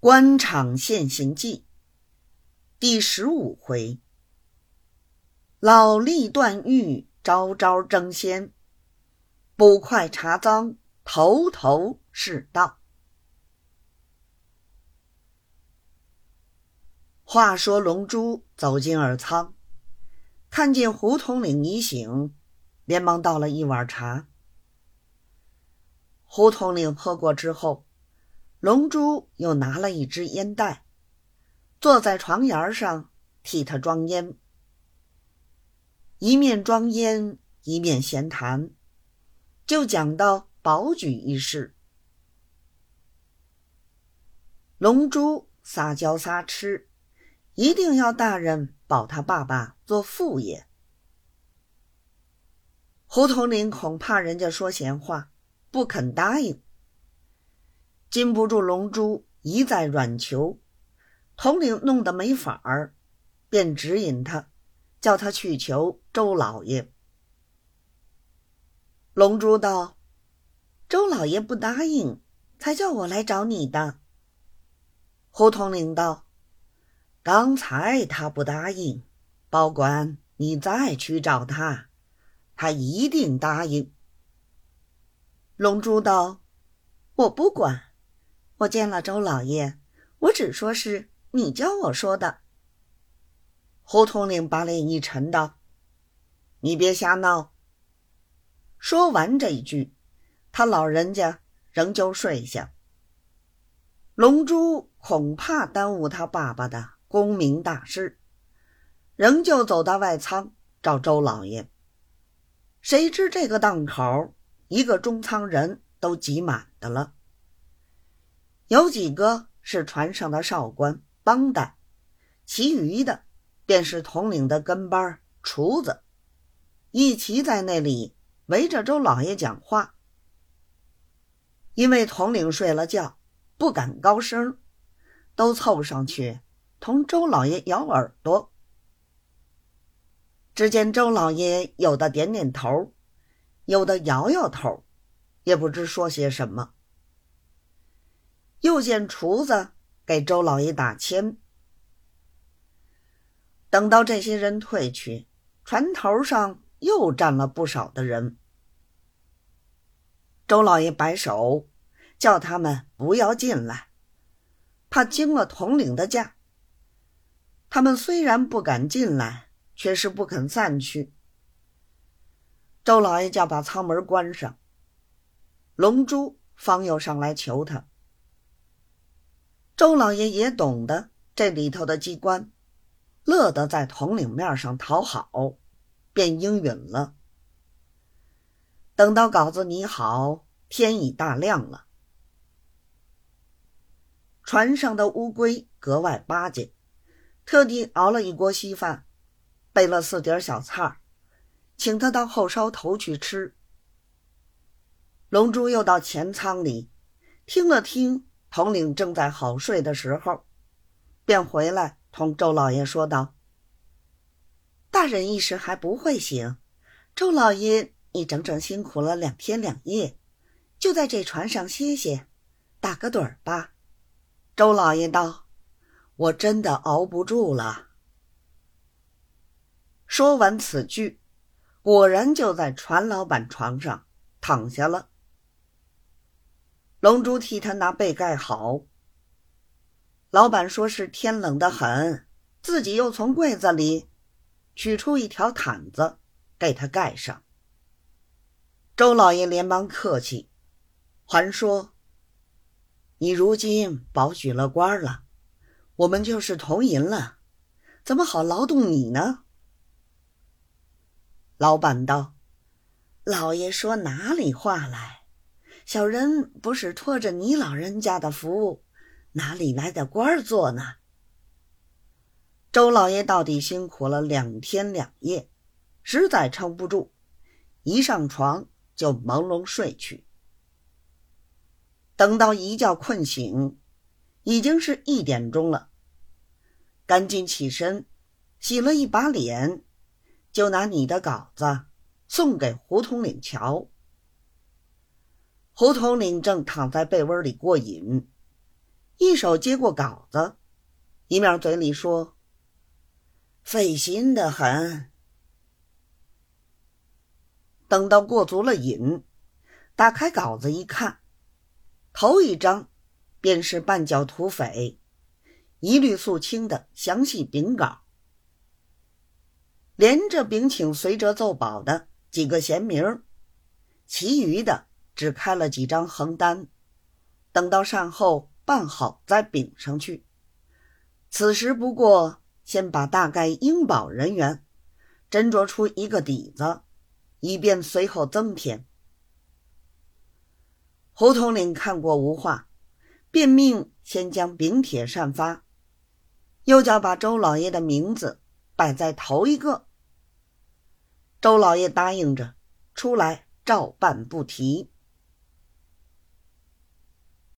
官场现形记第十五回：老吏断狱，招招争先；捕快查赃，头头是道。话说龙珠走进耳仓，看见胡统领已醒，连忙倒了一碗茶。胡统领喝过之后。龙珠又拿了一支烟袋，坐在床沿上替他装烟，一面装烟一面闲谈，就讲到保举一事。龙珠撒娇撒痴，一定要大人保他爸爸做副业。胡统领恐怕人家说闲话，不肯答应。禁不住龙珠一再软求，统领弄得没法儿，便指引他，叫他去求周老爷。龙珠道：“周老爷不答应，才叫我来找你的。”胡统领道：“刚才他不答应，保管你再去找他，他一定答应。”龙珠道：“我不管。”我见了周老爷，我只说是你教我说的。胡统领把脸一沉，道：“你别瞎闹。”说完这一句，他老人家仍旧睡下。龙珠恐怕耽误他爸爸的功名大事，仍旧走到外仓找周老爷。谁知这个档口，一个中仓人都挤满的了。有几个是船上的少官帮带，其余的便是统领的跟班厨子，一齐在那里围着周老爷讲话。因为统领睡了觉，不敢高声，都凑上去同周老爷咬耳朵。只见周老爷有的点点头，有的摇摇头，也不知说些什么。又见厨子给周老爷打签。等到这些人退去，船头上又站了不少的人。周老爷摆手，叫他们不要进来，怕惊了统领的驾。他们虽然不敢进来，却是不肯散去。周老爷叫把舱门关上，龙珠方又上来求他。周老爷也懂得这里头的机关，乐得在统领面上讨好，便应允了。等到稿子拟好，天已大亮了。船上的乌龟格外巴结，特地熬了一锅稀饭，备了四碟小菜请他到后梢头去吃。龙珠又到前舱里听了听。统领正在好睡的时候，便回来同周老爷说道：“大人一时还不会醒，周老爷你整整辛苦了两天两夜，就在这船上歇歇，打个盹儿吧。”周老爷道：“我真的熬不住了。”说完此句，果然就在船老板床上躺下了。龙珠替他拿被盖好。老板说是天冷得很，自己又从柜子里取出一条毯子给他盖上。周老爷连忙客气，还说：“你如今保举了官了，我们就是同银了，怎么好劳动你呢？”老板道：“老爷说哪里话来？”小人不是托着你老人家的福，哪里来的官做呢？周老爷到底辛苦了两天两夜，实在撑不住，一上床就朦胧睡去。等到一觉困醒，已经是一点钟了，赶紧起身，洗了一把脸，就拿你的稿子送给胡统领瞧。胡统领正躺在被窝里过瘾，一手接过稿子，一面嘴里说：“费心的很。”等到过足了瘾，打开稿子一看，头一张便是绊脚土匪，一律肃清的详细禀稿，连着禀请随折奏保的几个贤名其余的只开了几张横单，等到善后。办好再禀上去。此时不过先把大概应保人员斟酌出一个底子，以便随后增添。胡统领看过无话，便命先将禀帖散发，又叫把周老爷的名字摆在头一个。周老爷答应着，出来照办不提。